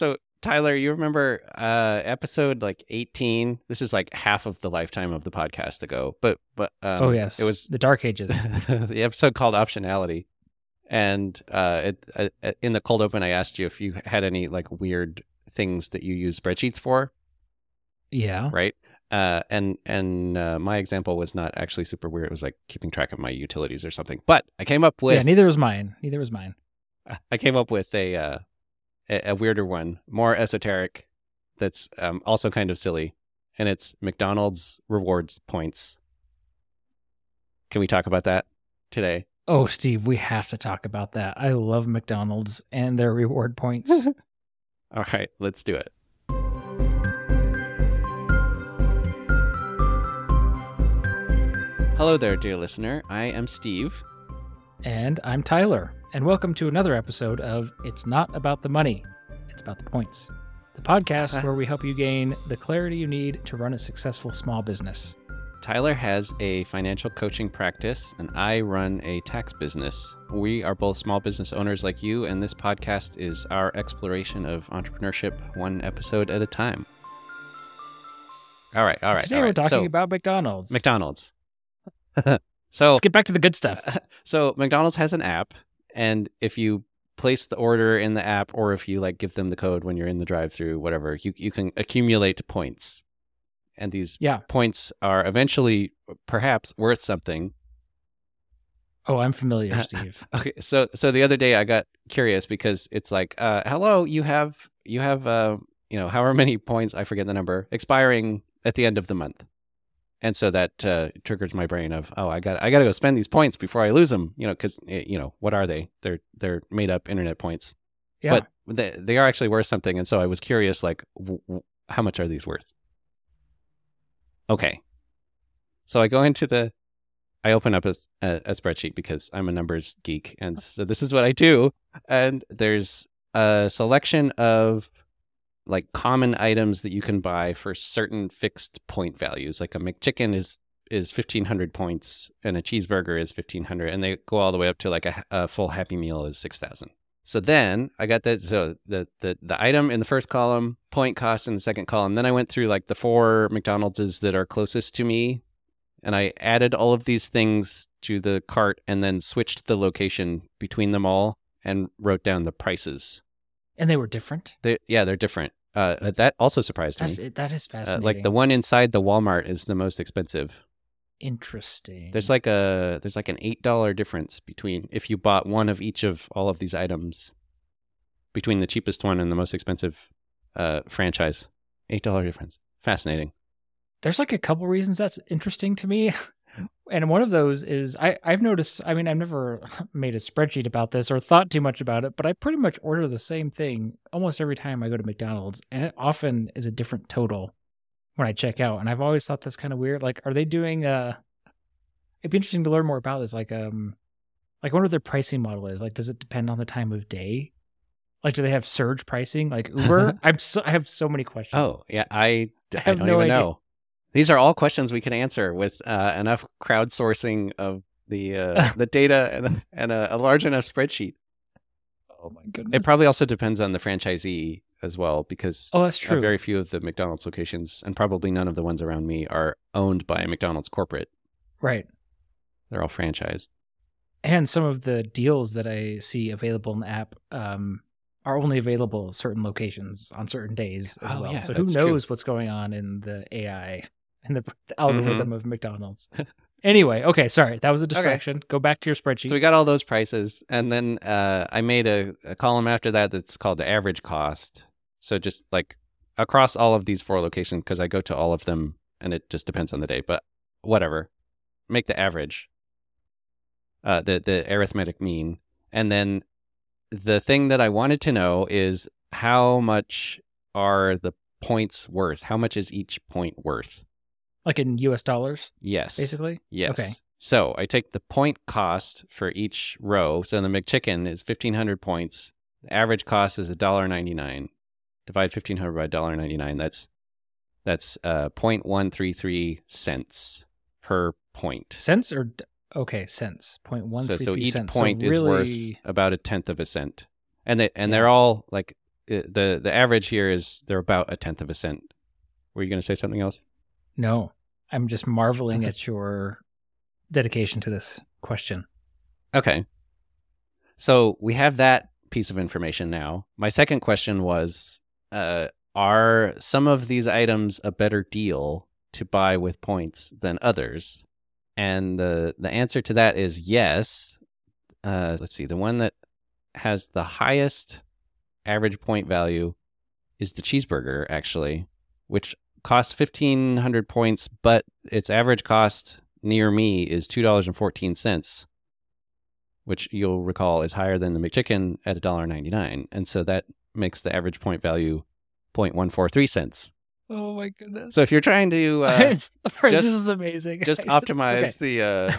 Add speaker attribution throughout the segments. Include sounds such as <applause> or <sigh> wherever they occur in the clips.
Speaker 1: So Tyler, you remember uh episode like 18? This is like half of the lifetime of the podcast ago. But but um,
Speaker 2: oh yes,
Speaker 1: it was
Speaker 2: the Dark Ages. <laughs>
Speaker 1: the episode called optionality. And uh it, uh, in the cold open I asked you if you had any like weird things that you use spreadsheets for,
Speaker 2: yeah.
Speaker 1: right? Uh and and uh, my example was not actually super weird. It was like keeping track of my utilities or something. But I came up with
Speaker 2: yeah. Neither was mine. Neither was mine. <laughs>
Speaker 1: I came up with a uh, a, a weirder one, more esoteric, that's um, also kind of silly, and it's McDonald's rewards points. Can we talk about that today?
Speaker 2: Oh, Steve, we have to talk about that. I love McDonald's and their reward points. <laughs>
Speaker 1: All right, let's do it. Hello there, dear listener. I am Steve.
Speaker 2: and I'm Tyler, and welcome to another episode of It's Not About the Money, It's About the Points, the podcast where we help you gain the clarity you need to run a successful small business.
Speaker 1: Tyler has a financial coaching practice, and I run a tax business. We are both small business owners like you, and this podcast is our exploration of entrepreneurship one episode at a time. All right, all right.
Speaker 2: Today
Speaker 1: all
Speaker 2: we're talking
Speaker 1: so,
Speaker 2: about McDonald's.
Speaker 1: McDonald's. <laughs> so,
Speaker 2: Let's get back to the good stuff. <laughs>
Speaker 1: so McDonald's has an app, and if you place the order in the app, or if you like give them the code when you're in the drive-through, whatever, you you can accumulate points, and these
Speaker 2: Yeah.
Speaker 1: points are eventually perhaps worth something.
Speaker 2: Oh, I'm familiar, <laughs> Steve.
Speaker 1: Okay, so so the other day I got curious because it's like, uh, hello, you have you have uh, you know, however many points I forget the number expiring at the end of the month, and so that uh, triggers my brain of, oh, I got I got to go spend these points before I lose them, you know, because you know what are they? They're they're made up internet points,
Speaker 2: Yeah.
Speaker 1: but they they are actually worth something, and so I was curious, like, w- w- how much are these worth? Okay, so I go into the I open up a, a, a spreadsheet because I'm a numbers geek, and so this is what I do. And there's a selection of like common items that you can buy for certain fixed point values. Like a McChicken is is fifteen hundred points, and a cheeseburger is fifteen hundred, and they go all the way up to like a, a full Happy Meal is six thousand. So then I got that. So the, the the item in the first column, point cost in the second column. Then I went through like the four McDonald's that are closest to me and I added all of these things to the cart and then switched the location between them all and wrote down the prices.
Speaker 2: And they were different.
Speaker 1: They, yeah, they're different. Uh, that also surprised
Speaker 2: That's
Speaker 1: me.
Speaker 2: That is
Speaker 1: Uh,
Speaker 2: fascinating.
Speaker 1: like the one inside the Walmart is the most expensive.
Speaker 2: Interesting.
Speaker 1: There's like a there's like an eight dollar difference between if you bought one of each of all of these items between the cheapest one and the most expensive uh, franchise. Eight dollar difference. Fascinating.
Speaker 2: there's like a couple reasons that's interesting to me. <laughs> And one of those is I, I've noticed, I mean, I've never <laughs> made a spreadsheet about this or thought too much about it, but I pretty much order the same thing almost every time I go to McDonald's. And it often is a different total when I check out. And I've always thought that's kind of weird. Like, are they doing, uh, it'd be interesting to learn more about this. Like, um, like I wonder what their pricing model is. Like, does it depend on the time of day? Like, do they have surge pricing like <laughs> Uber? I'm so, I have so many questions.
Speaker 1: Oh, yeah. I,
Speaker 2: I
Speaker 1: I
Speaker 2: have
Speaker 1: don't
Speaker 2: no
Speaker 1: even
Speaker 2: idea.
Speaker 1: know. These are all questions we can answer with uh, enough crowdsourcing of the uh, <laughs> the data and, and a, a large enough spreadsheet.
Speaker 2: Oh my goodness.
Speaker 1: It probably also depends on the franchisee as well, because
Speaker 2: Oh, that's
Speaker 1: uh,
Speaker 2: true.
Speaker 1: very few of the McDonald's locations, and probably none of the ones around me, are owned by McDonald's corporate.
Speaker 2: right.
Speaker 1: They're all franchised.
Speaker 2: and some of the deals that I see available in the app um, are only available at certain locations on certain days as
Speaker 1: Oh,
Speaker 2: well.
Speaker 1: yeah,
Speaker 2: so who
Speaker 1: that's true.
Speaker 2: knows what's going on in the AI and the, the algorithm of McDonald's? anyway, okay, sorry, that was a distraction. Go back to your spreadsheet.
Speaker 1: So we got all those prices, and then uh, I made a, a column after that that's called the average cost. So just like across all of these four locations, because I go to all of them, and it just depends on the day. But whatever, make the average, uh, the the arithmetic mean, and then the thing that I wanted to know is how much are the points worth? How much is each point worth?
Speaker 2: Like in US dollars,
Speaker 1: Yes,
Speaker 2: basically.
Speaker 1: Yes.
Speaker 2: Okay.
Speaker 1: So I take the point cost for each row. So the McChicken is fifteen hundred points. The average cost is $1.99. Divide fifteen hundred by $1.99. That's that's uh 0.133 cents per point.
Speaker 2: Cents or okay, cents. Point one
Speaker 1: so, so each
Speaker 2: cents.
Speaker 1: point
Speaker 2: so
Speaker 1: is
Speaker 2: really,
Speaker 1: worth about a tenth of a cent. And they and
Speaker 2: Yeah.
Speaker 1: they're all like the the average here is they're about a tenth of a cent. Were you going to say something else?
Speaker 2: No, I'm just marveling at your dedication to this question.
Speaker 1: Okay. So we have that piece of information now. My second question was uh, Are some of these items a better deal to buy with points than others? And the, the answer to that is yes. Uh, let's see. The one that has the highest average point value is the cheeseburger, actually, which costs 1,500 points, but its average cost near me is $2.14 which you'll recall is higher than the McChicken at $1.99. And so that makes the average point value 0.143 cents.
Speaker 2: Oh my goodness.
Speaker 1: So if you're trying to <laughs> uh,
Speaker 2: Sorry, this is amazing. <laughs>
Speaker 1: just optimize okay. the uh,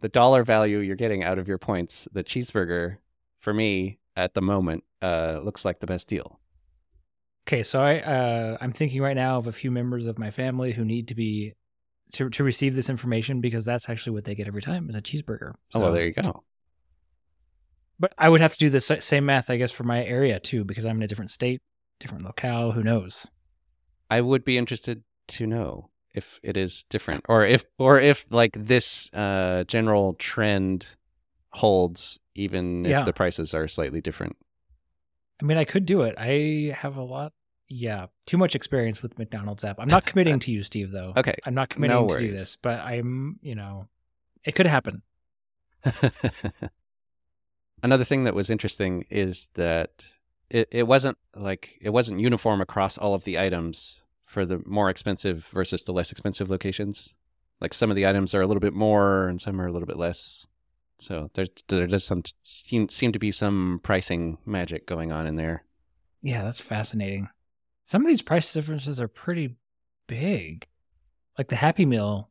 Speaker 1: the dollar value you're getting out of your points, the cheeseburger for me at the moment uh, looks like the best deal.
Speaker 2: Okay, so I uh, I'm thinking right now of a few members of my family who need to be to to receive this information because that's actually what they get every time is a cheeseburger.
Speaker 1: So, oh, well, there you go.
Speaker 2: But I would have to do the same math, I guess, for my area too, because I'm in a different state, different locale. Who knows?
Speaker 1: I would be interested to know if it is different, or if, or if like this uh, general trend holds, even if yeah. the prices are slightly different.
Speaker 2: I mean, I could do it. I have a lot yeah, too much experience with McDonald's app. I'm not committing to you, Steve, though.
Speaker 1: Okay.
Speaker 2: I'm not committing no to do this, but I'm, you know, it could happen. <laughs>
Speaker 1: Another thing that was interesting is that it, it wasn't like it wasn't uniform across all of the items for the more expensive versus the less expensive locations. Like some of the items are a little bit more and some are a little bit less. So there's there does some seem seem to be some pricing magic going on in there.
Speaker 2: Yeah, that's fascinating. Some of these price differences are pretty big. Like the Happy Meal.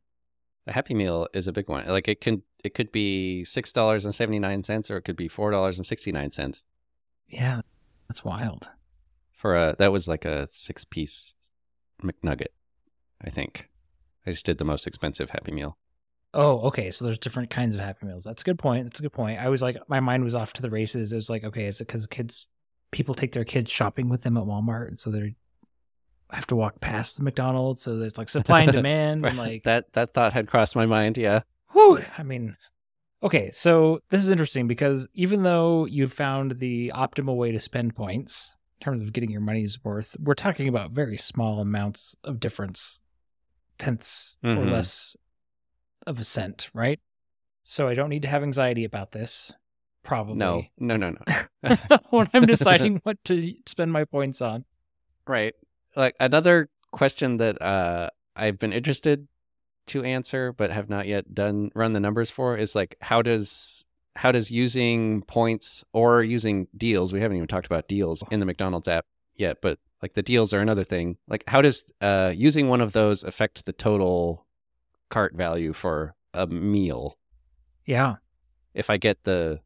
Speaker 1: The Happy Meal is a big one. Like it can it could be six dollars and seventy nine cents or it could be four dollars and sixty nine cents.
Speaker 2: Yeah. That's wild.
Speaker 1: For a that was like a six piece McNugget, I think. I just did the most expensive Happy Meal.
Speaker 2: Oh, okay. So there's different kinds of Happy Meals. That's a good point. That's a good point. I was like, my mind was off to the races. It was like, okay, is it because kids, people take their kids shopping with them at Walmart, and so they're have to walk past the McDonald's, so there's like supply and <laughs> demand, and like
Speaker 1: that that thought had crossed my mind. Yeah.
Speaker 2: Whew. I mean, okay, so this is interesting because even though you've found the optimal way to spend points in terms of getting your money's worth, we're talking about very small amounts of difference, tenths mm-hmm. or less of a cent, right? So I don't need to have anxiety about this. Probably.
Speaker 1: No, no, no, no. <laughs>
Speaker 2: when I'm deciding <laughs> what to spend my points on.
Speaker 1: Right like another question that uh, I've been interested to answer but have not yet done run the numbers for is like how does how does using points or using deals we haven't even talked about deals in the McDonald's app yet but like the deals are another thing like how does uh, using one of those affect the total cart value for a meal
Speaker 2: yeah
Speaker 1: if I get the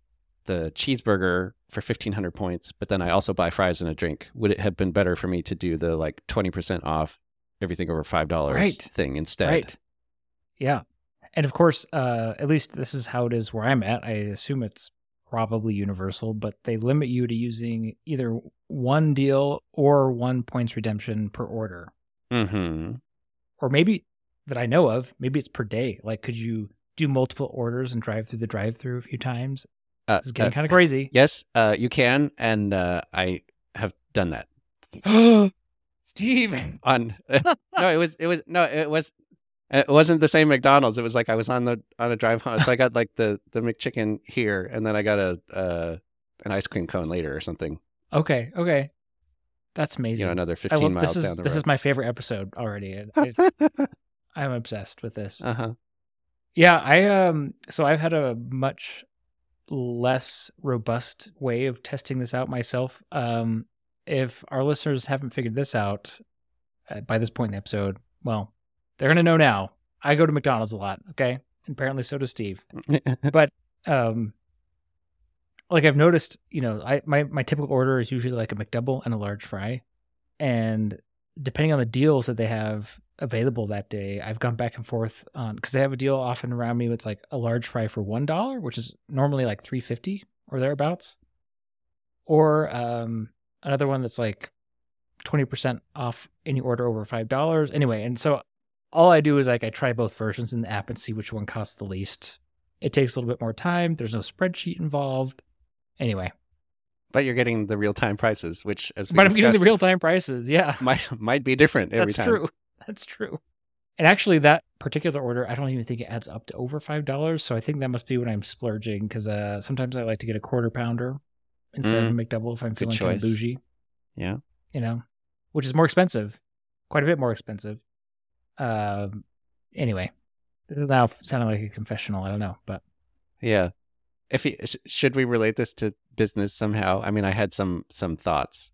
Speaker 1: the cheeseburger for 1500 points, but then I also buy fries and a drink. Would it have been better for me to do the like 20% off everything over $5
Speaker 2: right.
Speaker 1: thing instead?
Speaker 2: Right. Yeah. And of course, uh, at least this is how it is where I'm at. I assume it's probably universal, but they limit you to using either one deal or one points redemption per order.
Speaker 1: Mm-hmm.
Speaker 2: Or maybe that I know of, maybe it's per day. Like, could you do multiple orders and drive through the drive through a few times uh, this is getting uh, kind of crazy.
Speaker 1: Yes, uh, you can, and uh, I have done that. <gasps>
Speaker 2: Steve, <laughs>
Speaker 1: on <laughs> no, it was it was no, it was it wasn't the same McDonald's. It was like I was on the on a drive home, so I got like the the McChicken here, and then I got a uh, an ice cream cone later or something.
Speaker 2: Okay, okay, that's amazing.
Speaker 1: You know, another fifteen miles
Speaker 2: this
Speaker 1: is,
Speaker 2: This
Speaker 1: road.
Speaker 2: is my favorite episode already. <laughs> I'm obsessed with this.
Speaker 1: Uh huh.
Speaker 2: Yeah, I um. So I've had a much less robust way of testing this out myself. Um, if our listeners haven't figured this out uh, by this point in the episode, well, they're going to know now. I go to McDonald's a lot, okay? And apparently so does Steve. <laughs> but um like I've noticed, you know, I my my typical order is usually like a McDouble and a large fry. And depending on the deals that they have available that day, I've gone back and forth on because they have a deal often around me. It's like a large fry for one dollar, which is normally like three fifty or thereabouts, or um, another one that's like 20% off any order over $5. Anyway, and so all I do is like I try both versions in the app and see which one costs the least. It takes a little bit more time. There's no spreadsheet involved. Anyway,
Speaker 1: But you're getting the real time prices, which as
Speaker 2: but I'm getting the real time prices. Yeah, <laughs>
Speaker 1: might might be different every
Speaker 2: that's
Speaker 1: time.
Speaker 2: true. That's true. And actually, that particular order, I don't even think it adds up to over five dollars. So I think that must be when I'm splurging because uh, sometimes I like to get a quarter pounder instead of a McDouble if I'm feeling kind of
Speaker 1: Mm.
Speaker 2: bougie.
Speaker 1: Yeah.
Speaker 2: you know, which is more expensive, quite a bit more expensive. Um, anyway, this is now sounding like a confessional. I don't know, but
Speaker 1: Yeah. If you, sh- should we relate this to business somehow? I mean, I had some some thoughts,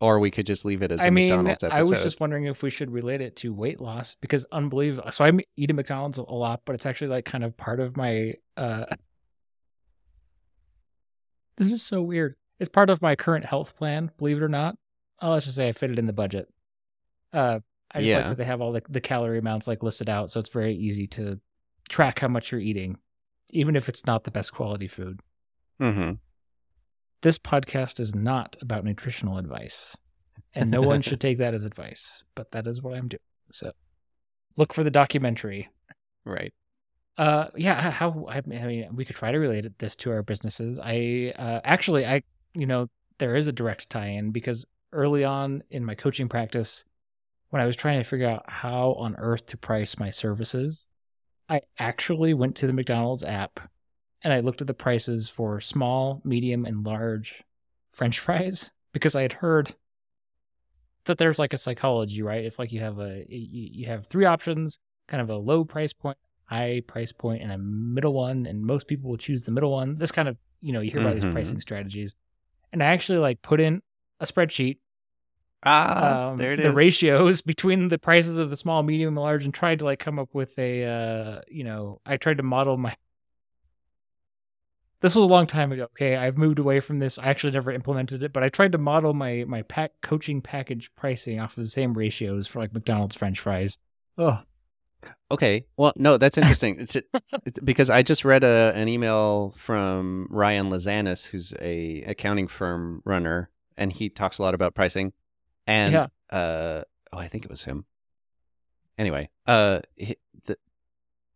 Speaker 1: or we could just leave it as a
Speaker 2: I mean,
Speaker 1: McDonald's episode.
Speaker 2: I was just wondering if we should relate it to weight loss because unbelievable. So I eat at McDonald's a lot, but it's actually like kind of part of my. uh This is so weird. It's part of my current health plan, believe it or not. Oh, let's just say I fit it in the budget. Uh, I just like that they have all the, the calorie amounts like listed out, so it's very easy to track how much you're eating, even if it's not the best quality food.
Speaker 1: hmm
Speaker 2: This podcast is not about nutritional advice, and no one should <laughs> take that as advice, but that is what I'm doing. So look for the documentary.
Speaker 1: Right.
Speaker 2: Uh, yeah, how I mean, we could try to relate this to our businesses. I uh, actually, I you know, there is a direct tie-in because early on in my coaching practice, when I was trying to figure out how on earth to price my services, I actually went to the McDonald's app and I looked at the prices for small, medium, and large French <laughs> fries because I had heard that there's like a psychology, right? If like you have a you, have three options, kind of a low price point, high price point, and a middle one, and most people will choose the middle one. This kind of you know you hear about these
Speaker 1: Mhm.
Speaker 2: pricing strategies, and I actually like put in a spreadsheet
Speaker 1: Ah,
Speaker 2: um,
Speaker 1: there it
Speaker 2: the
Speaker 1: is.
Speaker 2: ratios <laughs> between the prices of the small, medium, and large, and tried to like come up with a, uh, you know, I tried to model my. This was a long time ago. Okay, I've moved away from this. I actually never implemented it, but I tried to model my my pack coaching package pricing off of the same ratios for like McDonald's French fries. Oh,
Speaker 1: Okay. Well, no, that's interesting. it's, it's because I just read a, an email from Ryan Lazanis, who's a accounting firm runner, and he talks a lot about pricing. And
Speaker 2: Yeah.
Speaker 1: uh, oh, I think it was him. Anyway, uh, he,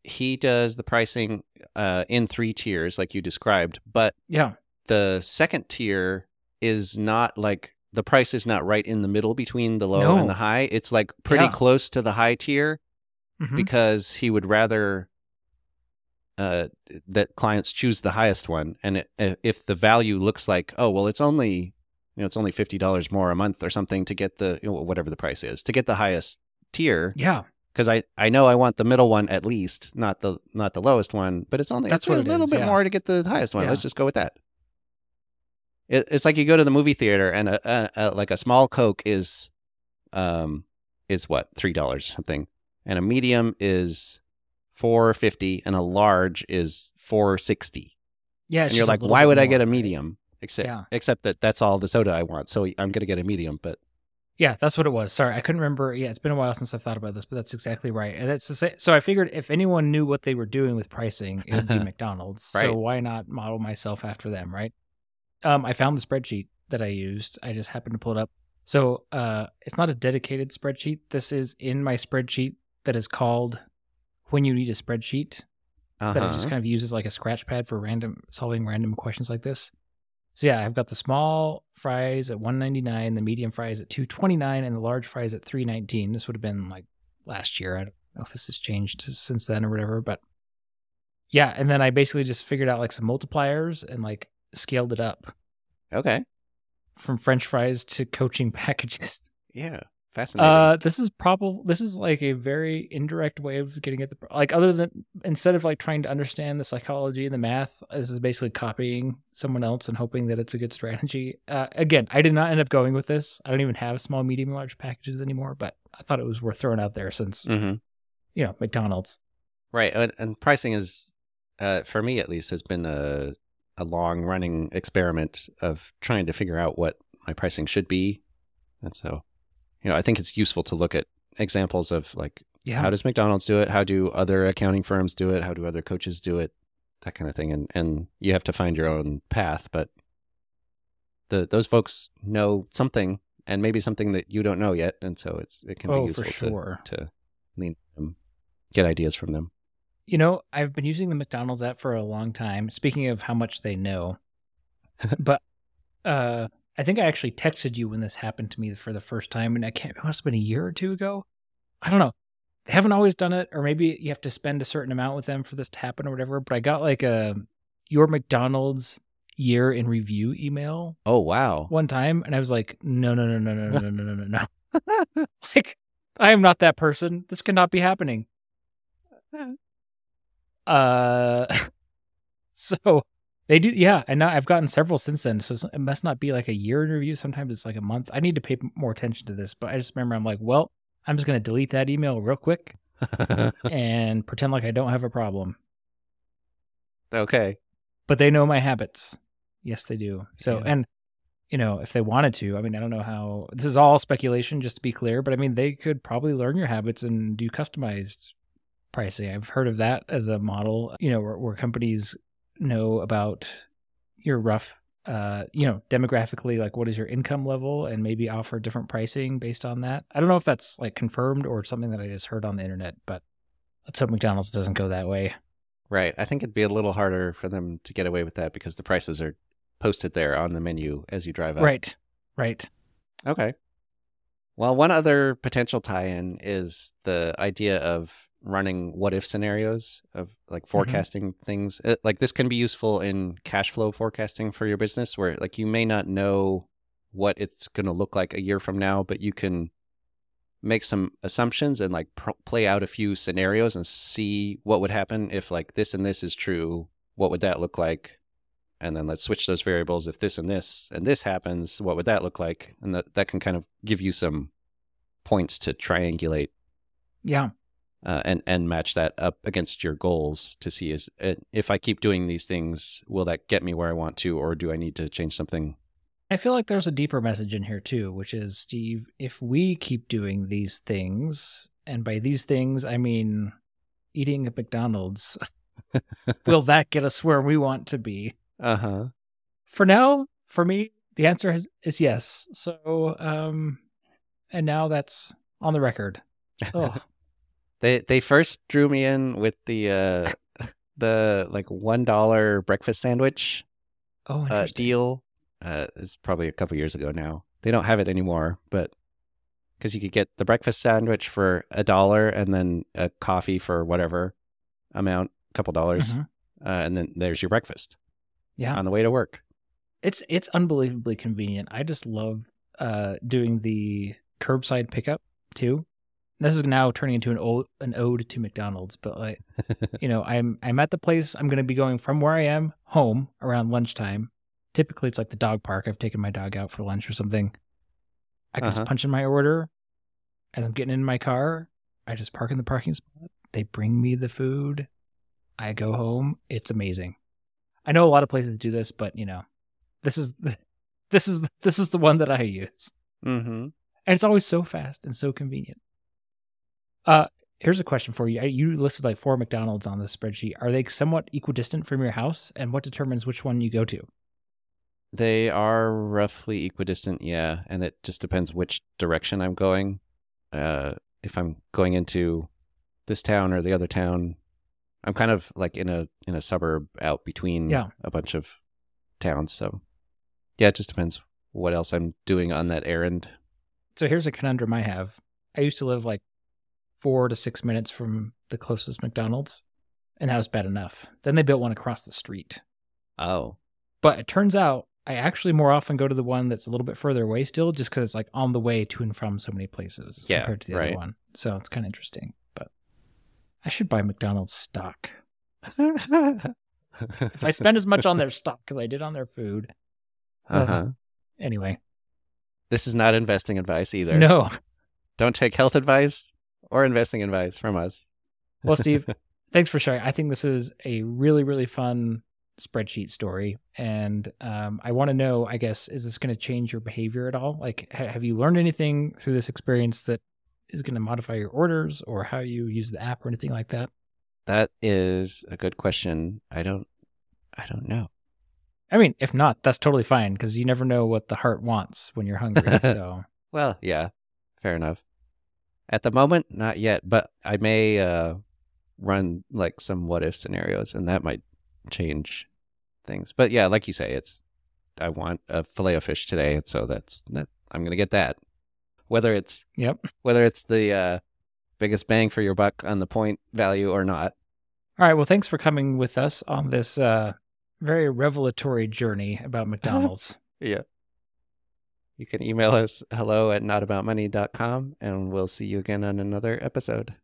Speaker 1: he does the pricing uh in three tiers, like you described, but
Speaker 2: yeah,
Speaker 1: the second tier is not like the price is not right in the middle between the low
Speaker 2: No.
Speaker 1: and the high. It's like pretty
Speaker 2: Yeah.
Speaker 1: close to the high tier
Speaker 2: Mhm.
Speaker 1: because he would rather uh, that clients choose the highest one. And it, uh, if the value looks like, oh well, it's only you know it's only fifty dollars more a month or something to get the you know, whatever the price is to get the highest tier
Speaker 2: yeah,
Speaker 1: because I, I know I want the middle one at least, not the not the lowest one, but it's only
Speaker 2: That's
Speaker 1: it's a little
Speaker 2: is,
Speaker 1: bit
Speaker 2: yeah.
Speaker 1: more to get the highest one.
Speaker 2: Yeah.
Speaker 1: Let's just go with that. It, it's like you go to the movie theater and a, a, a like a small Coke is, um, is what three dollars something, and a medium is four fifty, and a large is four sixty.
Speaker 2: yeah.
Speaker 1: And you're like, why would I get a medium? Except
Speaker 2: Yeah.
Speaker 1: except that that's all the soda I want, so I'm gonna get a medium. But
Speaker 2: Yeah, that's what it was. Sorry, I couldn't remember. Yeah, it's been a while since I've thought about this, but that's exactly right. And that's the sa- so I figured if anyone knew what they were doing with pricing, it would be <laughs> McDonald's. So why not model myself after them, right? Um, I found the spreadsheet that I used. I just happened to pull it up. So uh, it's not a dedicated spreadsheet. This is in my spreadsheet that is called "When You Need a Spreadsheet." that I just
Speaker 1: uh-huh.
Speaker 2: kind of use as like a scratch pad for random solving random questions like this. So yeah, I've got the small fries at 199, the medium fries at 229, and the large fries at 319. This would have been like last year. I don't know if this has changed since then or whatever, but yeah. And then I basically just figured out like some multipliers and like scaled it up
Speaker 1: okay,
Speaker 2: from French fries to coaching <laughs> packages.
Speaker 1: yeah, fascinating.
Speaker 2: Uh, this is probably this is like a very indirect way of getting at the like other than instead of like trying to understand the psychology and the math, this is basically copying someone else and hoping that it's a good strategy. Uh, again, I did not end up going with this. I don't even have small, medium, large packages anymore, but I thought it was worth throwing out there since
Speaker 1: hmm
Speaker 2: you know McDonald's.
Speaker 1: Right, and, and pricing is, uh, for me at least, has been a a long running experiment of trying to figure out what my pricing should be, and so, you know, I think it's useful to look at examples of like
Speaker 2: Yeah,
Speaker 1: how does McDonald's do it, how do other accounting firms do it, how do other coaches do it, that kind of thing, and and you have to find your own path, but the those folks know something and maybe something that you don't know yet, and so it's it can
Speaker 2: Oh,
Speaker 1: be useful
Speaker 2: sure.
Speaker 1: to to lean them, get ideas from them.
Speaker 2: You know, I've been using the McDonald's app for a long time. Speaking of how much they know, <laughs> but uh, I think I actually texted you when this happened to me for the first time, and I can't. It must have been a year or two ago. I don't know. They haven't always done it, or maybe you have to spend a certain amount with them for this to happen, or whatever. But I got like a your McDonald's year in review email
Speaker 1: Oh wow!
Speaker 2: one time, and I was like, no, no, no, no, no, no, no, no, no, no. <laughs> like, I am not that person. This cannot be happening. <laughs> Uh, <laughs> so they do, yeah. And now I've gotten several since then. So it must not be like a year in review. Sometimes it's like a month. I need to pay more attention to this. But I just remember I'm like, well, I'm just going to delete that email real quick <laughs> and pretend like I don't have a problem.
Speaker 1: okay.
Speaker 2: But they know my habits. Yes, they do. So,
Speaker 1: Yeah.
Speaker 2: and you know, if they wanted to, I mean, I don't know how. This is all speculation, just to be clear. But I mean, they could probably learn your habits and do customized pricing. I've heard of that as a model. You know, where, where companies know about your rough, uh, you know, demographically, like what is your income level, and maybe offer different pricing based on that. I don't know if that's like confirmed or something that I just heard on the internet, but let's hope McDonald's doesn't go that way.
Speaker 1: Right. I think it'd be a little harder for them to get away with that because the prices are posted there on the menu as you drive up.
Speaker 2: Right. Right.
Speaker 1: Okay. Well, one other potential tie-in is the idea of running what if scenarios of like mm-hmm. forecasting things. It, like this can be useful in cash flow forecasting for your business where like you may not know what it's going to look like a year from now, but you can make some assumptions and like pr- play out a few scenarios and see what would happen if like this and this is true. What would that look like? And then let's switch those variables. If this and this and this happens, what would that look like? And that, that can kind of give you some points to triangulate
Speaker 2: Yeah.
Speaker 1: uh, and and match that up against your goals to see is uh, if I keep doing these things, will that get me where I want to, or do I need to change something?
Speaker 2: I feel like there's a deeper message in here too, which is Steve, if we keep doing these things, and by these things I mean eating at McDonald's, <laughs> will that get us where we want to be?
Speaker 1: Uh huh.
Speaker 2: For now, for me, the answer is, is yes. So, um, and now that's on the record. Oh, <laughs>
Speaker 1: They they first drew me in with the uh <laughs> the like one dollar breakfast sandwich
Speaker 2: oh,
Speaker 1: uh, deal. Uh, it's probably a couple years ago now. They don't have it anymore, but because you could get the breakfast sandwich for a dollar and then a coffee for whatever amount, a couple dollars,
Speaker 2: Mhm.
Speaker 1: uh, and then there's your breakfast
Speaker 2: Yeah,
Speaker 1: on the way to work.
Speaker 2: it's it's unbelievably convenient. I just love uh doing the curbside pickup too. This is now turning into an ode, an ode to McDonald's, but like <laughs> you know, I'm I'm at the place I'm going to be going from where I am home around lunchtime. Typically, it's like the dog park. I've taken my dog out for lunch or something. I can
Speaker 1: Uh-huh.
Speaker 2: just punch in my order as I'm getting in my car. I just park in the parking spot. They bring me the food. I go home. It's amazing. I know a lot of places do this, but you know, this is the, <laughs> this is this is the one that I use,
Speaker 1: mm-hmm.
Speaker 2: and it's always so fast and so convenient. Uh, here's a question for you. You listed like four McDonald's on the spreadsheet. Are they somewhat equidistant from your house, and what determines which one you go to?
Speaker 1: They are roughly equidistant, yeah, and it just depends which direction I'm going. Uh, if I'm going into this town or the other town, I'm kind of like in a in a suburb out between
Speaker 2: Yeah.
Speaker 1: a bunch of towns. So, yeah, it just depends what else I'm doing on that errand.
Speaker 2: So here's a conundrum I have. I used to live like four to six minutes from the closest McDonald's, and that was bad enough. Then they built one across the street.
Speaker 1: Oh,
Speaker 2: But it turns out I actually more often go to the one that's a little bit further away still, just because it's like on the way to and from so many places
Speaker 1: Yeah,
Speaker 2: compared to the
Speaker 1: right.
Speaker 2: other one. So it's kind of interesting. I should buy McDonald's stock. <laughs> If I spend as much on their <laughs> stock as I did on their food.
Speaker 1: uh huh.
Speaker 2: Anyway,
Speaker 1: This is not investing advice either.
Speaker 2: no.
Speaker 1: don't take health advice or investing advice from us.
Speaker 2: Well, Steve, <laughs> thanks for sharing. I think this is a really, really fun spreadsheet story. And um, I want to know, I guess, is this going to change your behavior at all? Like, ha- have you learned anything through this experience that is going to modify your orders or how you use the app or anything like that?
Speaker 1: That is a good question. I don't I don't know.
Speaker 2: I mean, if not, that's totally fine because you never know what the heart wants when you're hungry. <laughs> so,
Speaker 1: Well, yeah, fair enough. At the moment, not yet, but I may uh, run like some what if scenarios, and that might change things. But yeah, like you say, it's I want a fillet of fish today, so that's that. I'm gonna get that. Whether it's
Speaker 2: yep.
Speaker 1: whether it's the uh, biggest bang for your buck on the point value or not.
Speaker 2: All right. Well, thanks for coming with us on this uh, very revelatory journey about <laughs> McDonald's.
Speaker 1: yeah. You can email us hello at notaboutmoney.com and we'll see you again on another episode.